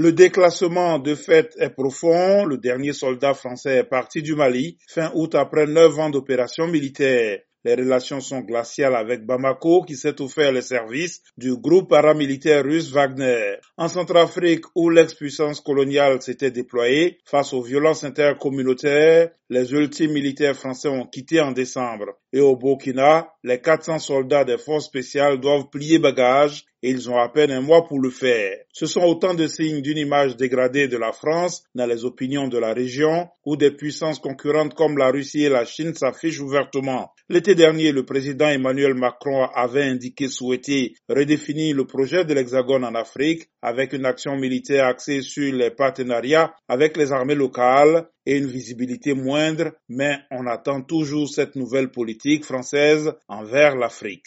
Le déclassement de fait est profond. Le dernier soldat français est parti du Mali fin août après neuf ans d'opérations militaires. Les relations sont glaciales avec Bamako qui s'est offert les services du groupe paramilitaire russe Wagner. En Centrafrique où l'ex-puissance coloniale s'était déployée face aux violences intercommunautaires, les ultimes militaires français ont quitté en décembre. Et au Burkina, les 400 soldats des forces spéciales doivent plier bagages et ils ont à peine un mois pour le faire. Ce sont autant de signes d'une image dégradée de la France dans les opinions de la région où des puissances concurrentes comme la Russie et la Chine s'affichent ouvertement. L'été dernier, le président Emmanuel Macron avait indiqué souhaiter redéfinir le projet de l'Hexagone en Afrique avec une action militaire axée sur les partenariats avec les armées locales et une visibilité moindre, mais on attend toujours cette nouvelle politique française envers l'Afrique.